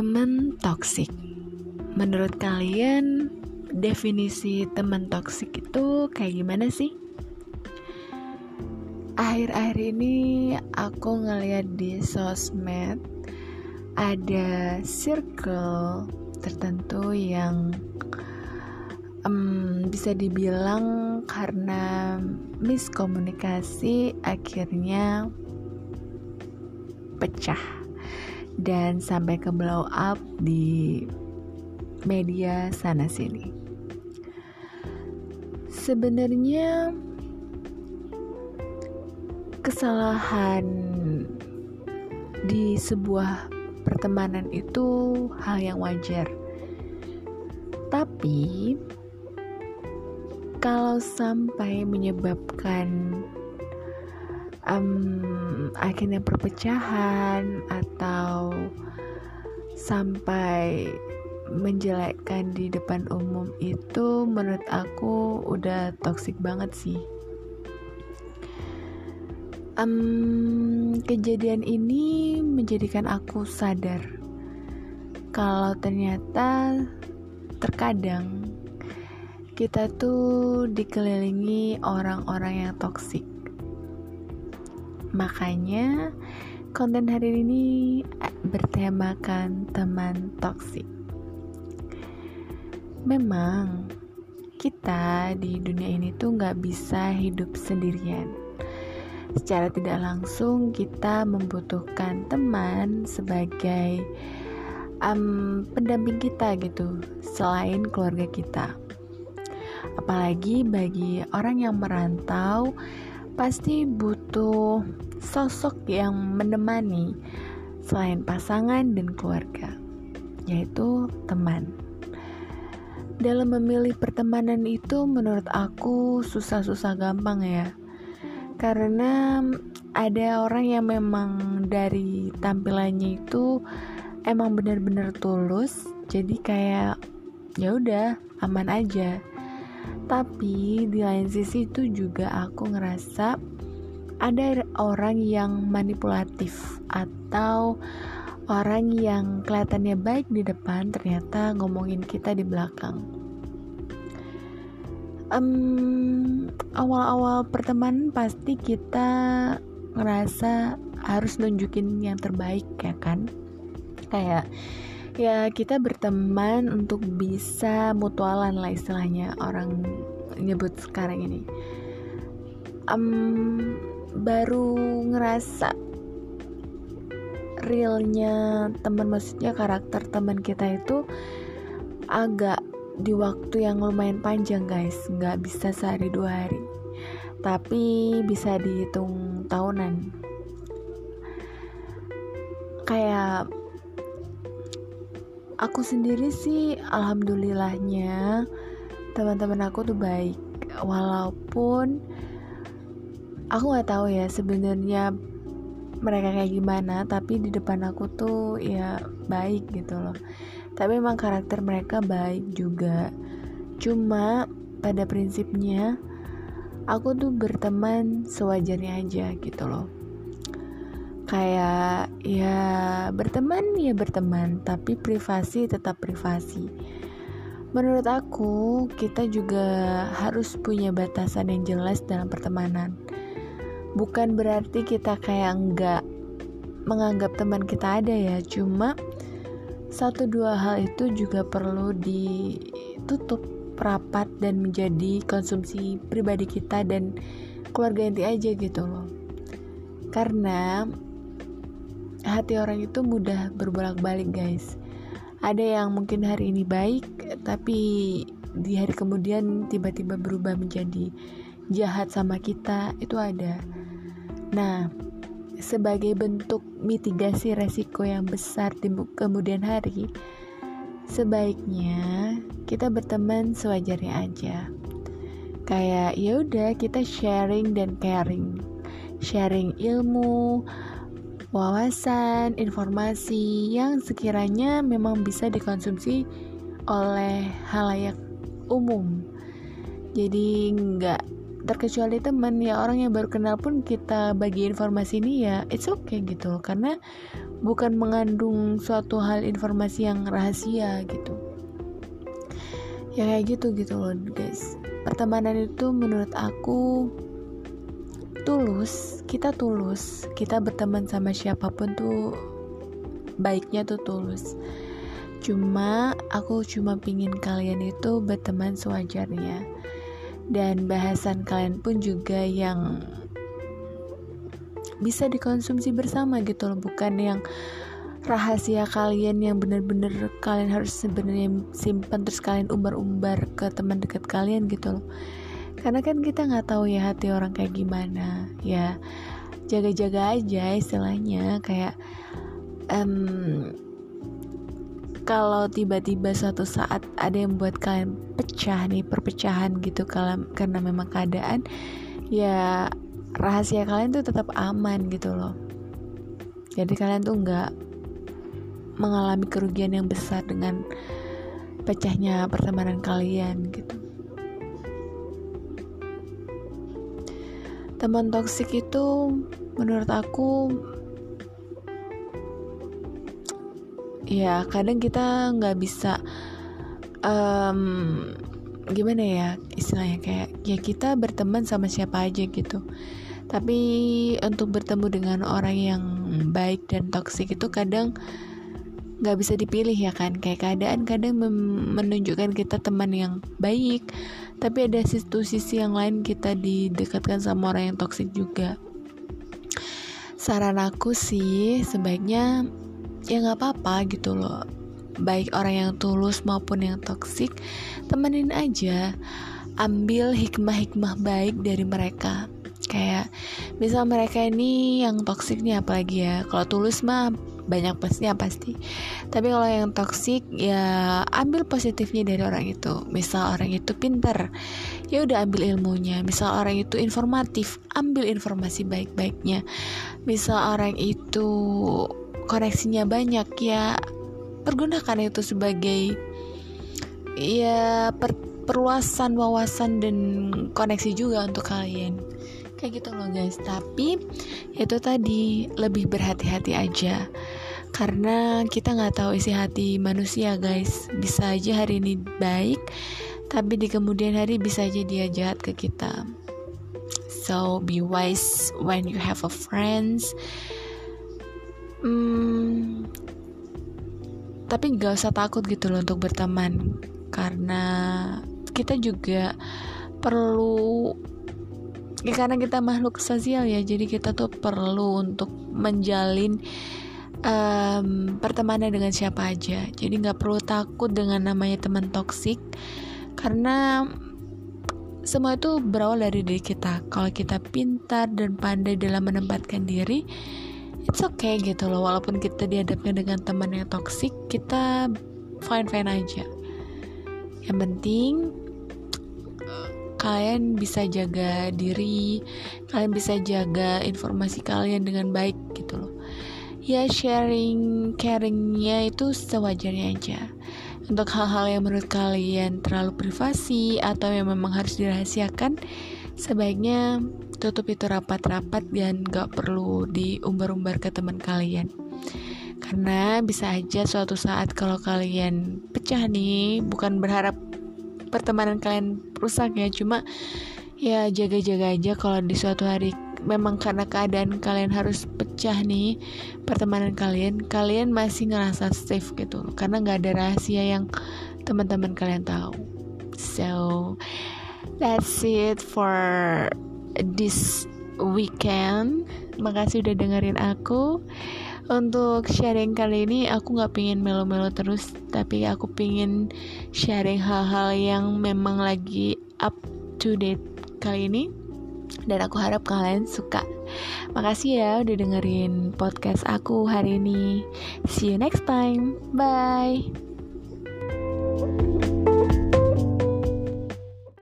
Teman toksik. Menurut kalian, definisi teman toksik itu kayak gimana sih? Akhir-akhir ini aku ngeliat di sosmed ada circle tertentu yang um, bisa dibilang karena miskomunikasi akhirnya pecah dan sampai ke blow up di media sana sini. Sebenarnya kesalahan di sebuah pertemanan itu hal yang wajar. Tapi kalau sampai menyebabkan um, akhirnya perpecahan atau sampai menjelekkan di depan umum itu menurut aku udah toksik banget sih. Um, kejadian ini menjadikan aku sadar kalau ternyata terkadang kita tuh dikelilingi orang-orang yang toksik Makanya konten hari ini eh, bertemakan teman toksik. Memang kita di dunia ini tuh nggak bisa hidup sendirian. Secara tidak langsung kita membutuhkan teman sebagai um, pendamping kita gitu, selain keluarga kita. Apalagi bagi orang yang merantau pasti butuh sosok yang menemani selain pasangan dan keluarga, yaitu teman. Dalam memilih pertemanan itu menurut aku susah-susah gampang ya. Karena ada orang yang memang dari tampilannya itu emang benar-benar tulus, jadi kayak ya udah aman aja tapi di lain sisi itu juga aku ngerasa ada orang yang manipulatif atau orang yang kelihatannya baik di depan ternyata ngomongin kita di belakang. Um, awal-awal pertemanan pasti kita ngerasa harus nunjukin yang terbaik ya kan kayak ya kita berteman untuk bisa mutualan lah istilahnya orang nyebut sekarang ini um, baru ngerasa realnya teman maksudnya karakter teman kita itu agak di waktu yang lumayan panjang guys. Nggak bisa sehari dua hari. Tapi bisa dihitung tahunan. Kayak aku sendiri sih alhamdulillahnya teman-teman aku tuh baik. Walaupun aku nggak tahu ya sebenarnya mereka kayak gimana tapi di depan aku tuh ya baik gitu loh. Tapi memang karakter mereka baik juga. Cuma pada prinsipnya aku tuh berteman sewajarnya aja gitu loh. Kayak ya berteman ya berteman tapi privasi tetap privasi. Menurut aku kita juga harus punya batasan yang jelas dalam pertemanan bukan berarti kita kayak enggak menganggap teman kita ada ya cuma satu dua hal itu juga perlu ditutup rapat dan menjadi konsumsi pribadi kita dan keluarga inti aja gitu loh. Karena hati orang itu mudah berbolak-balik guys. Ada yang mungkin hari ini baik tapi di hari kemudian tiba-tiba berubah menjadi jahat sama kita itu ada. Nah sebagai bentuk mitigasi resiko yang besar di kemudian hari sebaiknya kita berteman sewajarnya aja. Kayak ya udah kita sharing dan caring. Sharing ilmu wawasan, informasi yang sekiranya memang bisa dikonsumsi oleh halayak umum. Jadi nggak terkecuali teman ya orang yang baru kenal pun kita bagi informasi ini ya it's okay gitu loh. Karena bukan mengandung suatu hal informasi yang rahasia gitu. Ya kayak gitu gitu loh guys. Pertemanan itu menurut aku tulus kita tulus kita berteman sama siapa pun tuh baiknya tuh tulus. Cuma aku cuma pingin kalian itu berteman sewajarnya dan bahasan kalian pun juga yang bisa dikonsumsi bersama gitu loh. Bukan yang rahasia kalian yang bener-bener kalian harus sebenarnya simpan terus kalian umbar-umbar ke teman dekat kalian gitu loh. Karena kan kita nggak tahu ya hati orang kayak gimana. Ya jaga-jaga aja istilahnya. Kayak um, kalau tiba-tiba suatu saat ada yang buat kalian pecah nih perpecahan gitu karena memang keadaan ya rahasia kalian tuh tetap aman gitu loh. Jadi kalian tuh nggak mengalami kerugian yang besar dengan pecahnya pertemanan kalian gitu. Teman toksik itu menurut aku ya kadang kita nggak bisa um, gimana ya istilahnya kayak ya kita berteman sama siapa aja gitu. Tapi untuk bertemu dengan orang yang baik dan toksik itu kadang nggak bisa dipilih ya kan. Kayak keadaan kadang menunjukkan kita teman yang baik tapi ada satu sisi yang lain kita didekatkan sama orang yang toksik juga. Saran aku sih sebaiknya ya nggak apa-apa gitu loh. Baik orang yang tulus maupun yang toksik temenin aja. Ambil hikmah-hikmah baik dari mereka. Kayak misal mereka ini yang toksik nih apalagi ya. Kalau tulus mah banyak plusnya pasti. Tapi kalau yang toksik ya ambil positifnya dari orang itu. Misal orang itu pintar ya udah ambil ilmunya. Misal orang itu informatif ambil informasi baik-baiknya. Misal orang itu koneksinya banyak ya. Pergunakan itu sebagai ya per, perluasan wawasan dan koneksi juga untuk kalian. Kayak gitu loh guys. Tapi itu tadi lebih berhati-hati aja. Karena kita nggak tahu isi hati manusia guys. Bisa aja hari ini baik tapi di kemudian hari bisa aja dia jahat ke kita. So be wise when you have a friends hmm, tapi nggak usah takut gitu loh untuk berteman. Karena kita juga perlu ya karena kita makhluk sosial ya jadi kita tuh perlu untuk menjalin um, pertemanan dengan siapa aja. Jadi nggak perlu takut dengan namanya teman toksik karena semua itu berawal dari diri kita. Kalau kita pintar dan pandai dalam menempatkan diri it's okay gitu loh walaupun kita dihadapkan dengan teman yang toksik kita fine fine aja. Yang penting kalian bisa jaga diri kalian bisa jaga informasi kalian dengan baik gitu loh. Ya sharing caringnya itu sewajarnya aja. Untuk hal-hal yang menurut kalian terlalu privasi atau yang memang harus dirahasiakan sebaiknya tutup itu rapat-rapat dan gak perlu diumbar-umbar ke teman kalian. Karena bisa aja suatu saat kalau kalian pecah nih bukan berharap pertemanan kalian rusak ya cuma ya jaga-jaga aja kalau di suatu hari memang karena keadaan kalian harus pecah nih pertemanan kalian kalian masih ngerasa safe gitu. Karena nggak ada rahasia yang teman-teman kalian tahu. So that's it for this weekend. Makasih udah dengerin aku. Untuk sharing kali ini aku nggak pingin melo-melo terus tapi aku pingin sharing hal-hal yang memang lagi up to date kali ini. Dan aku harap kalian suka. Makasih ya udah dengerin podcast aku hari ini. See you next time. Bye